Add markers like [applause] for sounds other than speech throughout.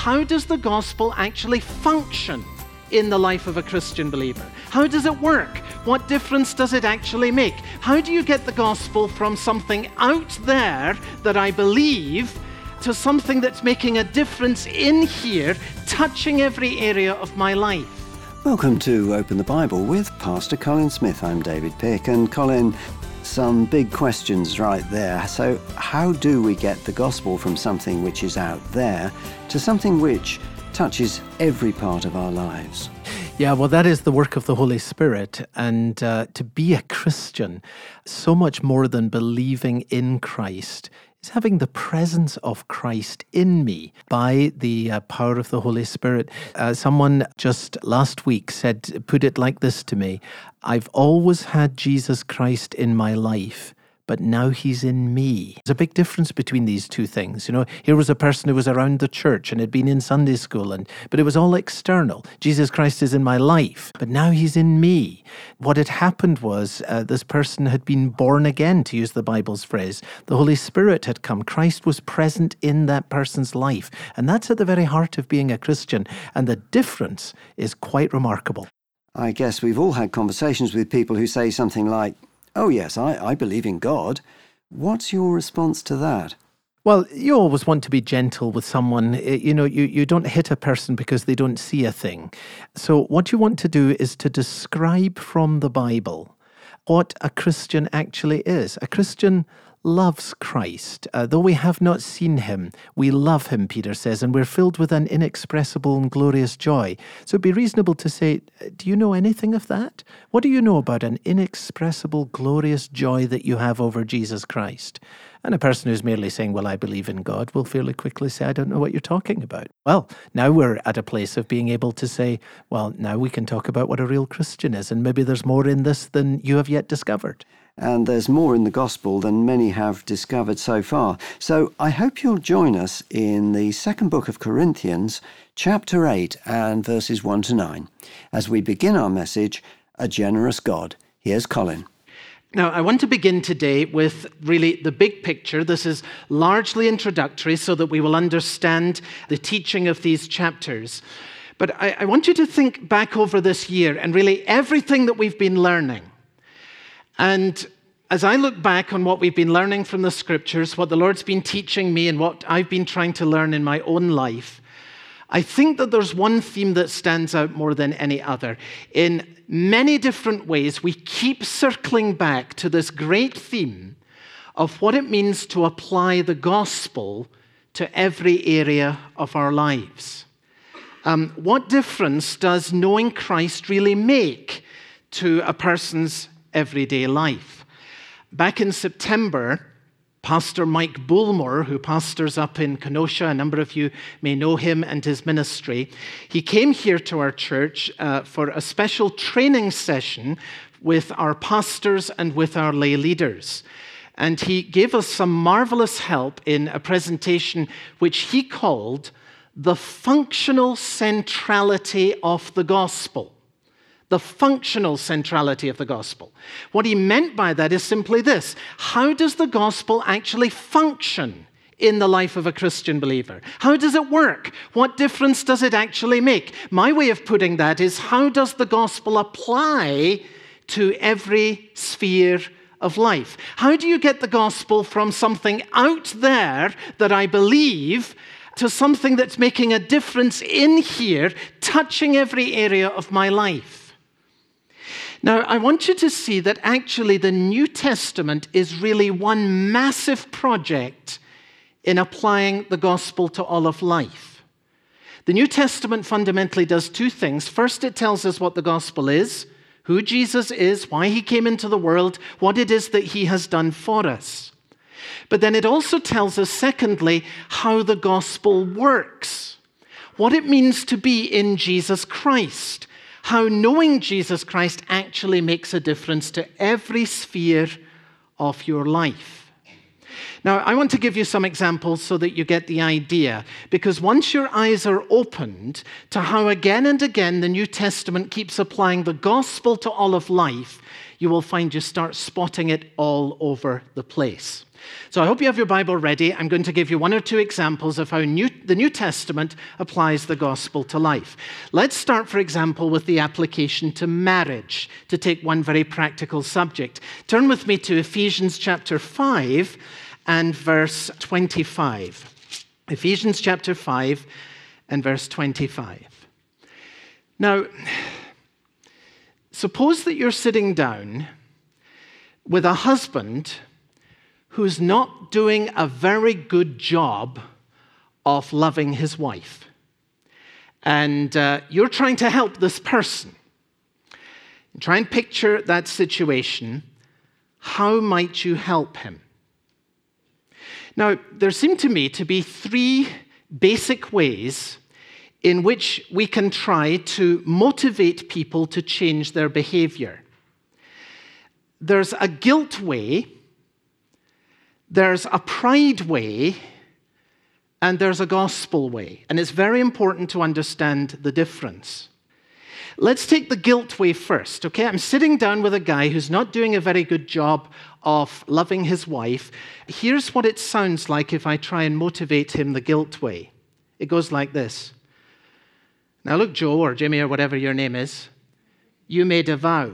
how does the gospel actually function in the life of a Christian believer? How does it work? What difference does it actually make? How do you get the gospel from something out there that I believe to something that's making a difference in here, touching every area of my life? Welcome to Open the Bible with Pastor Colin Smith. I'm David Pick, and Colin, some big questions right there. So, how do we get the gospel from something which is out there to something which touches every part of our lives? Yeah, well, that is the work of the Holy Spirit. And uh, to be a Christian, so much more than believing in Christ, is having the presence of Christ in me by the uh, power of the Holy Spirit. Uh, someone just last week said, put it like this to me I've always had Jesus Christ in my life but now he's in me. There's a big difference between these two things. You know, here was a person who was around the church and had been in Sunday school, and but it was all external. Jesus Christ is in my life, but now he's in me. What had happened was uh, this person had been born again, to use the Bible's phrase. The Holy Spirit had come. Christ was present in that person's life, and that's at the very heart of being a Christian. And the difference is quite remarkable. I guess we've all had conversations with people who say something like, Oh, yes, I, I believe in God. What's your response to that? Well, you always want to be gentle with someone. Eh, you know, you, you don't hit a person because they don't see a thing. So, what you want to do is to describe from the Bible what a Christian actually is. A Christian loves Christ. Uh, though we have not seen him, we love him, Peter says, and we're filled with an inexpressible and glorious joy. So it'd be reasonable to say, Do you know anything of that? What do you know about an inexpressible, glorious joy that you have over Jesus Christ? And a person who's merely saying, Well, I believe in God, will fairly quickly say, I don't know what you're talking about. Well, now we're at a place of being able to say, Well, now we can talk about what a real Christian is, and maybe there's more in this than you have yet discovered and there's more in the gospel than many have discovered so far. So I hope you'll join us in the second book of Corinthians, chapter 8, and verses 1 to 9, as we begin our message, A Generous God. Here's Colin. Now, I want to begin today with really the big picture. This is largely introductory so that we will understand the teaching of these chapters. But I, I want you to think back over this year and really everything that we've been learning and as I look back on what we've been learning from the scriptures, what the Lord's been teaching me, and what I've been trying to learn in my own life, I think that there's one theme that stands out more than any other. In many different ways, we keep circling back to this great theme of what it means to apply the gospel to every area of our lives. Um, what difference does knowing Christ really make to a person's everyday life. Back in September, Pastor Mike Bullmore, who pastors up in Kenosha, a number of you may know him and his ministry, he came here to our church uh, for a special training session with our pastors and with our lay leaders. And he gave us some marvelous help in a presentation which he called The Functional Centrality of the Gospel the functional centrality of the gospel. What he meant by that is simply this How does the gospel actually function? in the life of a Christian believer? How does it work? What difference does it actually make? My way of putting that is how does the gospel apply to every sphere of life? How do you get the gospel from something out there that I believe to something that's making a difference in here, touching every area of my life? Now, I want you to see that actually the New Testament is really one massive project in applying the gospel to all of life. The New Testament fundamentally does two things. First, it tells us what the gospel is, who Jesus is, why he came into the world, what it is that he has done for us. But then it also tells us, secondly, how the gospel works, what it means to be in Jesus Christ how knowing Jesus Christ actually makes a difference to every sphere of your life. Now, I want to give you some examples so that you get the idea, because once your eyes are opened to how again and again the New Testament keeps applying the gospel to all of life, you will find you start spotting it all over the place. So I hope you have your Bible ready. I'm going to give you one or two examples of how new, the New Testament applies the gospel to life. Let's start, for example, with the application to marriage, to take one very practical subject. Turn with me to Ephesians chapter 5 and verse 25. Ephesians chapter 5 and verse 25. Now, suppose that you're sitting down with a husband who's not doing a very good job of loving his wife. And uh, you're trying to help this person. Try and picture that situation. How might you help him? Now, there seem to me to be three basic ways in which we can try to motivate people to change their behavior. There's a guilt way, there's a pride way, and there's a gospel way. And it's very important to understand the difference. Let's take the guilt way first, okay? I'm sitting down with a guy who's not doing a very good job of loving his wife. Here's what it sounds like if I try and motivate him the guilt way it goes like this Now, look, Joe or Jimmy or whatever your name is, you made a vow.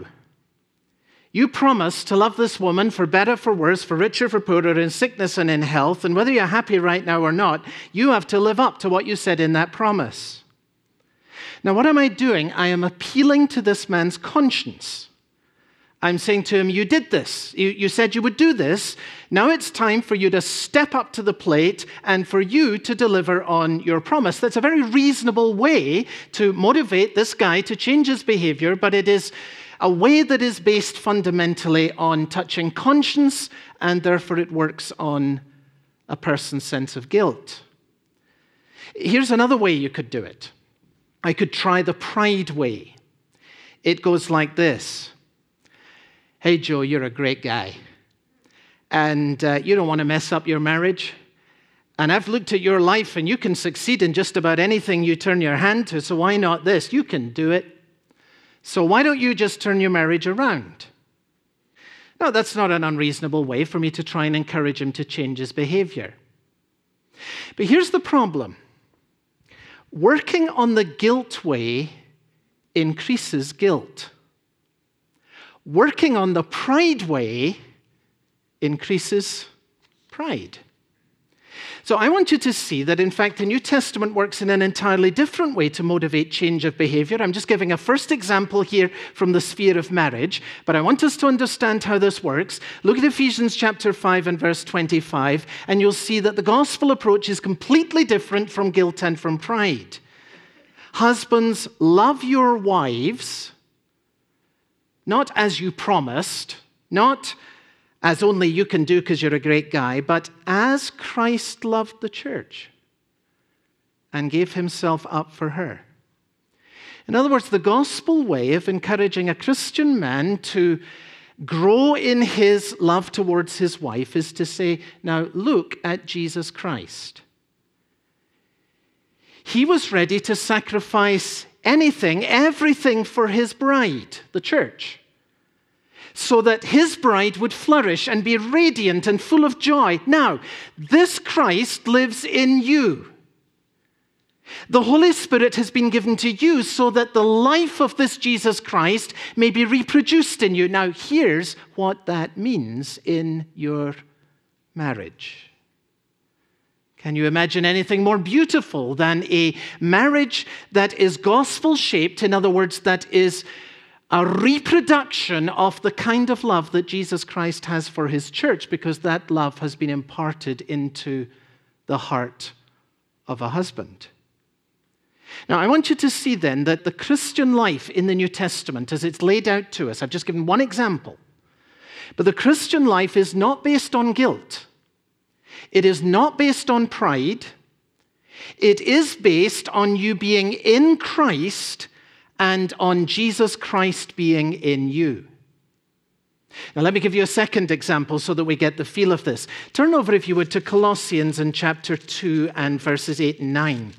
You promised to love this woman for better, for worse, for richer, for poorer, in sickness and in health. And whether you're happy right now or not, you have to live up to what you said in that promise. Now, what am I doing? I am appealing to this man's conscience. I'm saying to him, You did this. You, you, said you would do this. Now it's time for you to step up to the plate and for you to deliver on your promise. That's a very reasonable way to motivate this guy to change his behavior, but it is a way that is based fundamentally on touching conscience, and therefore it works on a person's sense of guilt. Here's another way you could do it I could try the pride way. It goes like this Hey, Joe, you're a great guy, and uh, you don't want to mess up your marriage. And I've looked at your life, and you can succeed in just about anything you turn your hand to, so why not this? You can do it. So why don't you just turn your marriage around? Now, that's not an unreasonable way for me to try and encourage him to change his behavior. But here's the problem working on the guilt way increases guilt, working on the pride way increases pride. So I want you to see that, in fact, the New Testament works in an entirely different way to motivate change of behavior. I'm just giving a first example here from the sphere of marriage, but I want us to understand how this works. Look at Ephesians chapter 5 and verse 25, and you'll see that the gospel approach is completely different from guilt and from pride. Husbands, love your wives, not as you promised, not as only you can do because you're a great guy, but as Christ loved the church and gave himself up for her. In other words, the gospel way of encouraging a Christian man to grow in his love towards his wife is to say, now look at Jesus Christ. He was ready to sacrifice anything, everything for his bride, the church so that his bride would flourish and be radiant and full of joy. Now, this Christ lives in you. The Holy Spirit has been given to you so that the life of this Jesus Christ may be reproduced in you. Now, here's what that means in your marriage. Can you imagine anything more beautiful than a marriage that is gospel shaped? In other words, that is a reproduction of the kind of love that Jesus Christ has for his church, because that love has been imparted into the heart of a husband. Now, I want you to see then that the Christian life in the New Testament, as it's laid out to us, I've just given one example, but the Christian life is not based on guilt, it is not based on pride, it is based on you being in Christ and on Jesus Christ being in you. Now, let me give you a second example so that we get the feel of this. Turn over, if you would, to Colossians in chapter 2 and verses 8 and 9.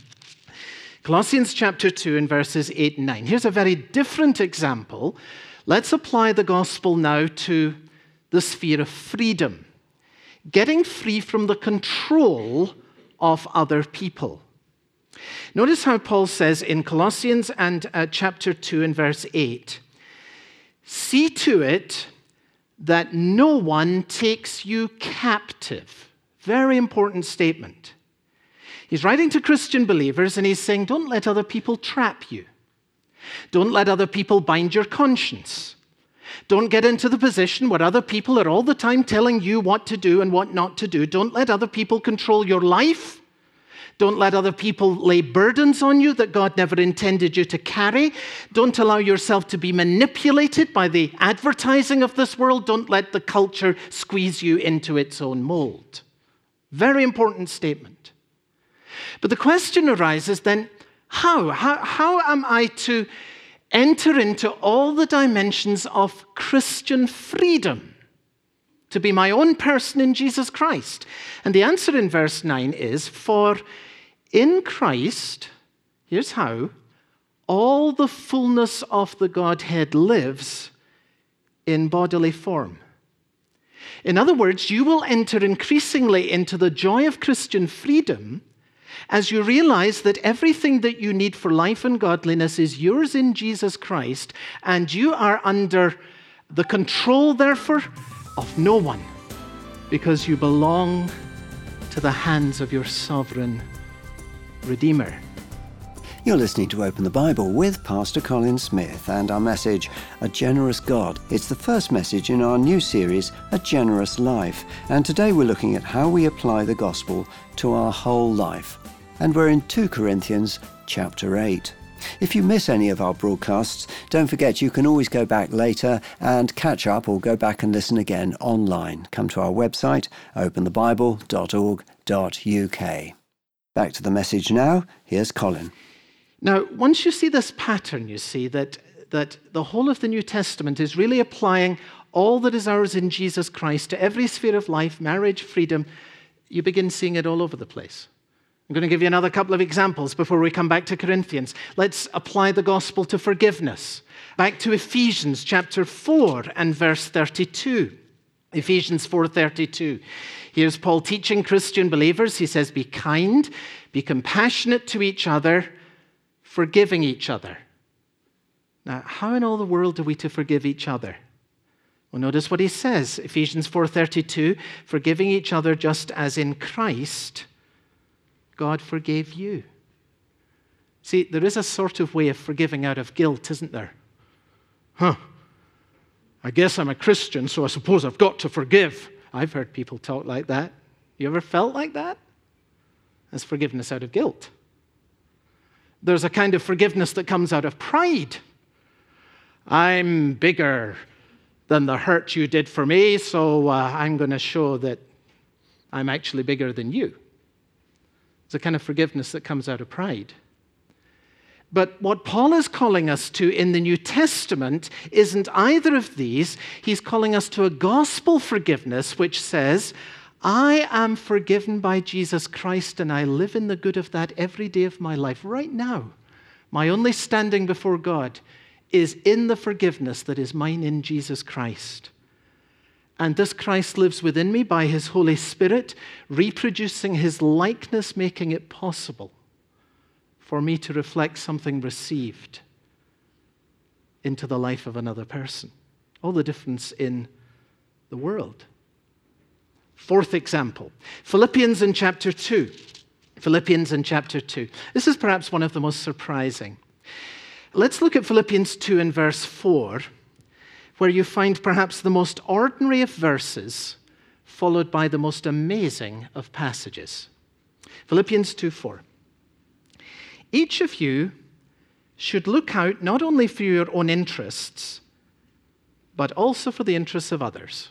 Colossians chapter 2 and verses 8 and 9. Here's a very different example. Let's apply the gospel now to the sphere of freedom. getting free from the control of other people. Notice how Paul says in Colossians and uh, chapter 2 and verse 8 See to it that no one takes you captive. Very important statement. He's writing to Christian believers and he's saying, Don't let other people trap you. Don't let other people bind your conscience. Don't get into the position where other people are all the time telling you what to do and what not to do. Don't let other people control your life. Don't let other people lay burdens on you that God never intended you to carry. Don't allow yourself to be manipulated by the advertising of this world. Don't let the culture squeeze you into its own mold. Very important statement. But the question arises then how? How, how am I to enter into all the dimensions of Christian freedom? To be my own person in Jesus Christ? And the answer in verse 9 is For in Christ, here's how, all the fullness of the Godhead lives in bodily form. In other words, you will enter increasingly into the joy of Christian freedom as you realize that everything that you need for life and godliness is yours in Jesus Christ, and you are under the control, therefore, of no one, because you belong to the hands of your sovereign Redeemer. You're listening to Open the Bible with Pastor Colin Smith and our message, A Generous God. It's the first message in our new series, A Generous Life. And today we're looking at how we apply the gospel to our whole life. And we're in 2 Corinthians chapter 8. If you miss any of our broadcasts, don't forget you can always go back later and catch up or go back and listen again online. Come to our website, openthebible.org.uk. Back to the message now. Here's Colin. Now, once you see this pattern, you see that, that the whole of the New Testament is really applying all that is ours in Jesus Christ to every sphere of life, marriage, freedom, you begin seeing it all over the place. I'm going to give you another couple of examples before we come back to Corinthians. Let's apply the gospel to forgiveness. Back to Ephesians chapter 4 and verse 32. Ephesians 4:32. Here's Paul teaching Christian believers. He says, "Be kind, be compassionate to each other, forgiving each other." Now, how in all the world are we to forgive each other? Well, notice what he says, Ephesians 4:32, forgiving each other just as in Christ God forgave you. See, there is a sort of way of forgiving out of guilt, isn't there? Huh. I guess I'm a Christian, so I suppose I've got to forgive. I've heard people talk like that. You ever felt like that? That's forgiveness out of guilt. There's a kind of forgiveness that comes out of pride. I'm bigger than the hurt you did for me, so uh, I'm going to show that I'm actually bigger than you. It's a kind of forgiveness that comes out of pride. But what Paul is calling us to in the New Testament isn't either of these. He's calling us to a gospel forgiveness which says, I am forgiven by Jesus Christ and I live in the good of that every day of my life. Right now, my only standing before God is in the forgiveness that is mine in Jesus Christ. And this Christ lives within me by his Holy Spirit, reproducing his likeness, making it possible for me to reflect something received into the life of another person. All the difference in the world. Fourth example Philippians in chapter 2. Philippians in chapter 2. This is perhaps one of the most surprising. Let's look at Philippians 2 and verse 4, where you find perhaps the most ordinary of verses, followed by the most amazing of passages. Philippians 2 4. Each of you should look out not only for your own interests, but also for the interests of others.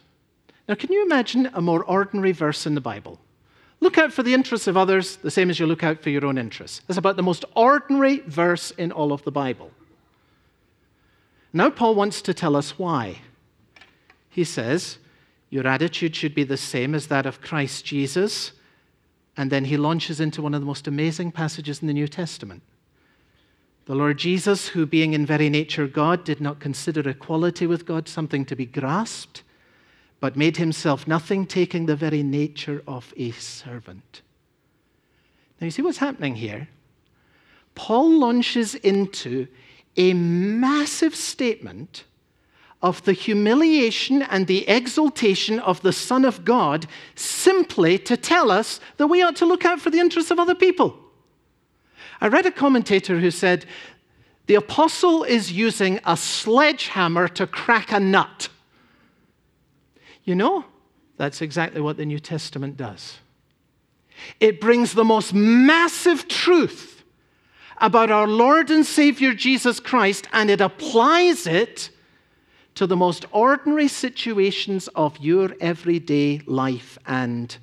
Now, can you imagine a more ordinary verse in the Bible? Look out for the interests of others, the same as you look out for your own interests. That's about the most ordinary verse in all of the Bible. Now, Paul wants to tell us why. He says, Your attitude should be the same as that of Christ Jesus and then he launches into one of the most amazing passages in the New Testament. The Lord Jesus, who being in very nature God, did not consider equality with God something to be grasped, but made himself nothing, taking the very nature of a servant. Now, you see what's happening here? Paul launches into a massive statement of the humiliation and the exaltation of the Son of God simply to tell us that we ought to look out for the interests of other people. I read a commentator who said the apostle is using a sledgehammer to crack a nut. You know, that's exactly what the New Testament does. It brings the most massive truth about our Lord and Savior Jesus Christ and it applies it to the most ordinary situations of your everyday life and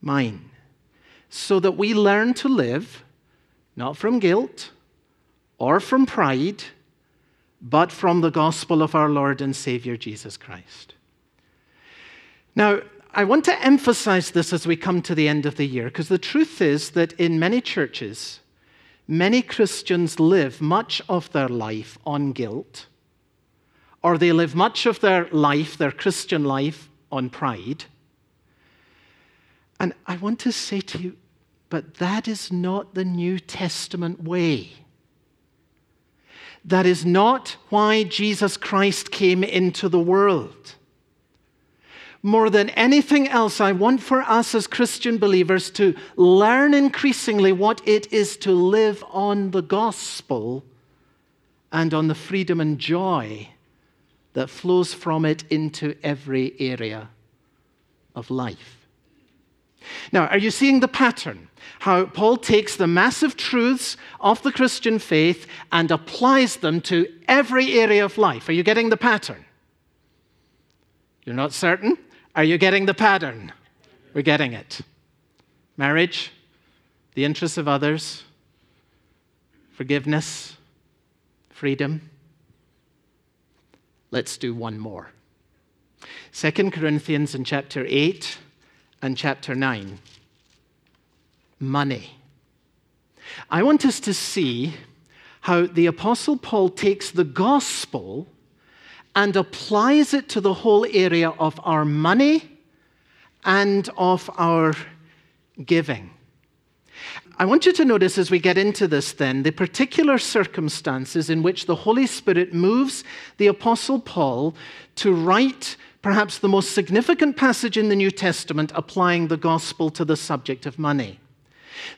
mine, so that we learn to live not from guilt or from pride, but from the gospel of our Lord and Savior Jesus Christ. Now, I want to emphasize this as we come to the end of the year, because the truth is that in many churches, many Christians live much of their life on guilt, or they live much of their life, their Christian life, on pride. And I want to say to you, but that is not the New Testament way. That is not why Jesus Christ came into the world. More than anything else, I want for us as Christian believers to learn increasingly what it is to live on the gospel and on the freedom and joy that flows from it into every area of life. Now, are you seeing the pattern? How Paul takes the massive truths of the Christian faith and applies them to every area of life. Are you getting the pattern? You're not certain? Are you getting the pattern? We're getting it. Marriage, the interests of others, forgiveness, freedom. Let's do one more. 2 Corinthians in chapter 8 and chapter 9 money. I want us to see how the Apostle Paul takes the gospel and applies it to the whole area of our money and of our giving. I want you to notice as we get into this, then, the particular circumstances in which the Holy Spirit moves the Apostle Paul to write perhaps the most significant passage in the New Testament applying the gospel to the subject of money.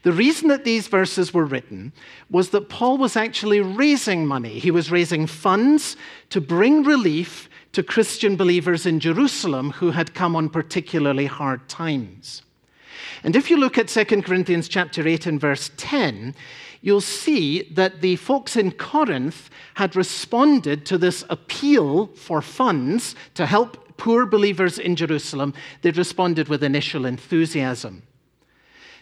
The reason that these verses were written was that Paul was actually raising money. He was raising funds to bring relief to Christian believers in Jerusalem who had come on particularly hard times. And if you look at 2 Corinthians chapter 8 and verse 10, you'll see that the folks in Corinth had responded to this appeal for funds to help poor believers in Jerusalem. They'd responded with initial enthusiasm.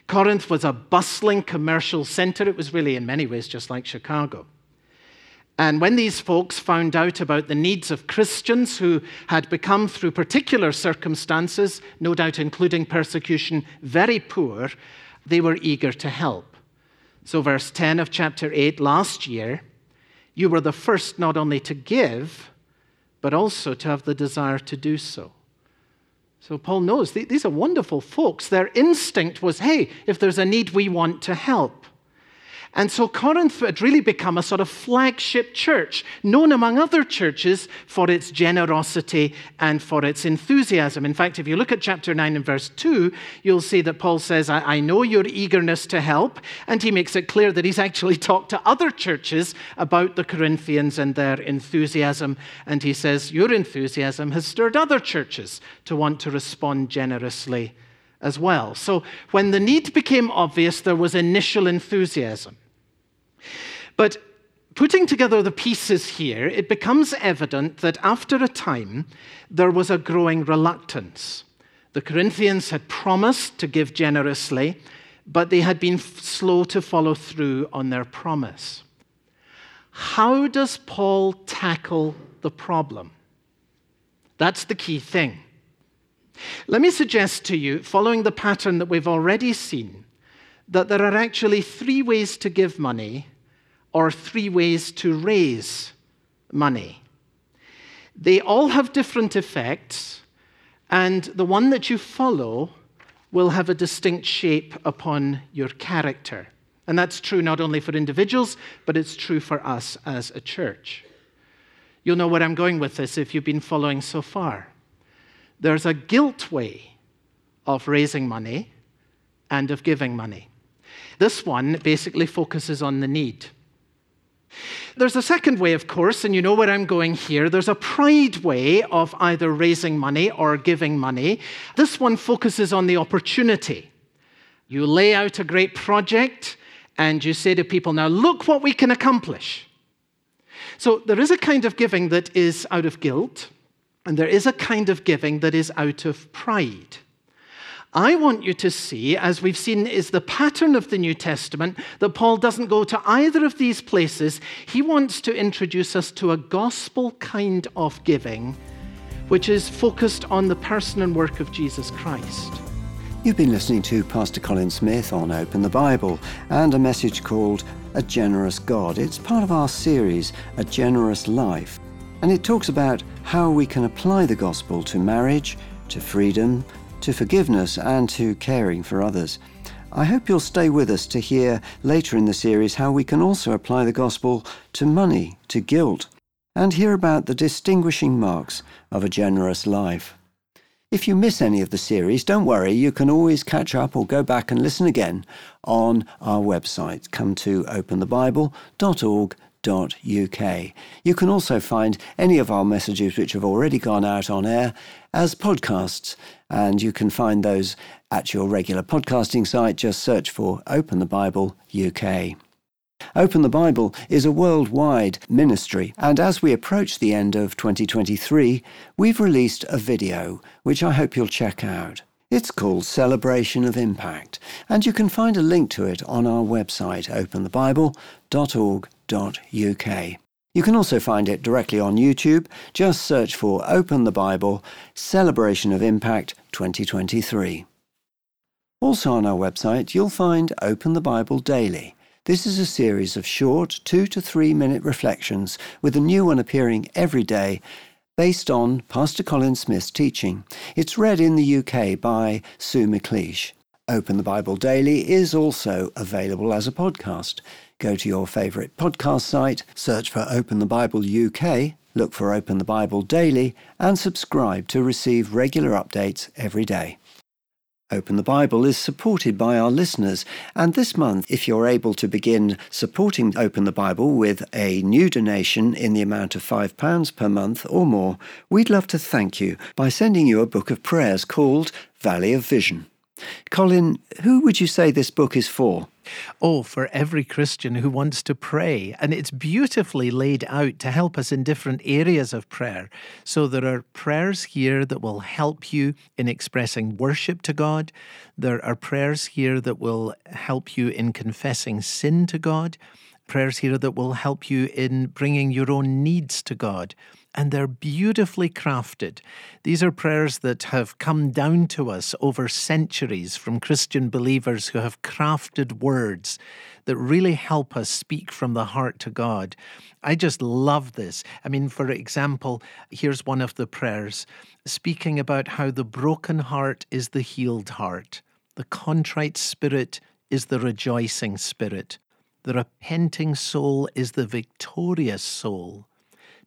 Corinth was a bustling commercial center. It was really, in many ways, just like Chicago. And when these folks found out about the needs of Christians who had become, through particular circumstances, no doubt including persecution, very poor, they were eager to help. So, verse 10 of chapter 8 last year, you were the first not only to give, but also to have the desire to do so. So Paul knows these are wonderful folks. Their instinct was hey, if there's a need, we want to help. And so Corinth had really become a sort of flagship church, known among other churches for its generosity and for its enthusiasm. In fact, if you look at chapter 9 and verse 2, you'll see that Paul says, I, I know your eagerness to help. And he makes it clear that he's actually [laughs] talked to other churches about the Corinthians and their enthusiasm. And he says, Your enthusiasm has stirred other churches to want to respond generously as well. So when the need became obvious, there was initial enthusiasm. But putting together the pieces here, it becomes evident that after a time, there was a growing reluctance. The Corinthians had promised to give generously, but they had been slow to follow through on their promise. How does Paul tackle the problem? That's the key thing. Let me suggest to you, following the pattern that we've already seen, that there are actually three ways to give money or three ways to raise money. They all have different effects, And the one that you follow will have a distinct shape upon your character. And that's true not only for individuals, but it's true for us as a church. You'll know where I'm going with this if you've been following so far. There's a guilt way of raising money and of giving money. This one basically focuses on the need. There's a second way, of course, and you know where I'm going here. There's a pride way of either raising money or giving money. This one focuses on the opportunity. You lay out a great project and you say to people, now look what we can accomplish. So there is a kind of giving that is out of guilt, and there is a kind of giving that is out of pride. I want you to see, as we've seen is the pattern of the New Testament, that Paul doesn't go to either of these places. He wants to introduce us to a gospel kind of giving, which is focused on the person and work of Jesus Christ. You've been listening to Pastor Colin Smith on Open the Bible and a message called A Generous God. It's part of our series, A Generous Life. And it talks about how we can apply the gospel to marriage, to freedom, to forgiveness, and to caring for others. I hope you'll stay with us to hear later in the series how we can also apply the gospel to money, to guilt, and hear about the distinguishing marks of a generous life. If you miss any of the series, don't worry, you can always catch up or go back and listen again on our website. Come to openthebible.org.uk. You can also find any of our messages which have already gone out on air as podcasts, and you can find those at your regular podcasting site. Just search for Open the Bible UK. Open the Bible is a worldwide ministry, and as we approach the end of 2023, we've released a video which I hope you'll check out. It's called Celebration of Impact, and you can find a link to it on our website, openthebible.org.uk. You can also find it directly on YouTube. Just search for Open the Bible Celebration of Impact 2023. Also on our website, you'll find Open the Bible Daily this is a series of short, two to three minute reflections, with a new one appearing every day, based on Pastor Colin Smith's teaching. It's read in the UK by Sue McLeish. Open the Bible Daily is also available as a podcast. Go to your favourite podcast site, search for Open the Bible UK, look for Open the Bible Daily, and subscribe to receive regular updates every day. Open the Bible is supported by our listeners, and this month, if you're able to begin supporting Open the Bible with a new donation in the amount of £5 per month or more, we'd love to thank you by sending you a book of prayers called Valley of Vision. Colin, who would you say this book is for? Oh, for every Christian who wants to pray. And it's beautifully laid out to help us in different areas of prayer. So there are prayers here that will help you in expressing worship to God. There are prayers here that will help you in confessing sin to God. Prayers here that will help you in bringing your own needs to God and they're beautifully crafted. These are prayers that have come down to us over centuries from Christian believers who have crafted words that really help us speak from the heart to God. I just love this. I mean, for example, here's one of the prayers speaking about how the broken heart is the healed heart, the contrite spirit is the rejoicing spirit, the repenting soul is the victorious soul.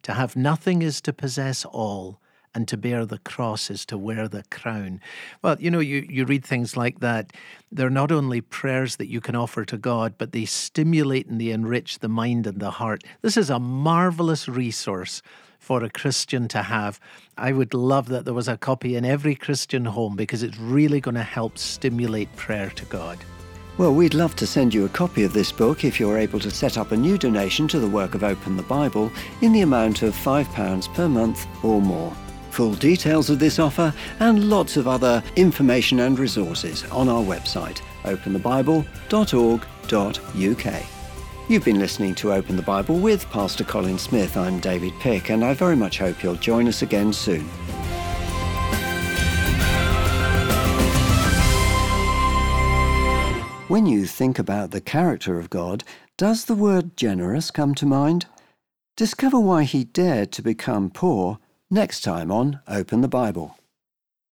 To have nothing is to possess all, and to bear the cross is to wear the crown. Well, you know, you, you read things like that. They're not only prayers that you can offer to God, but they stimulate and they enrich the mind and the heart. This is a marvelous resource for a Christian to have. I would love that there was a copy in every Christian home because it's really going to help stimulate prayer to God. Well, we'd love to send you a copy of this book if you're able to set up a new donation to the work of Open the Bible in the amount of £5 per month or more. Full details of this offer and lots of other information and resources on our website, openthebible.org.uk. You've been listening to Open the Bible with Pastor Colin Smith. I'm David Pick, and I very much hope you'll join us again soon. When you think about the character of God, does the word generous come to mind? Discover why he dared to become poor next time on Open the Bible.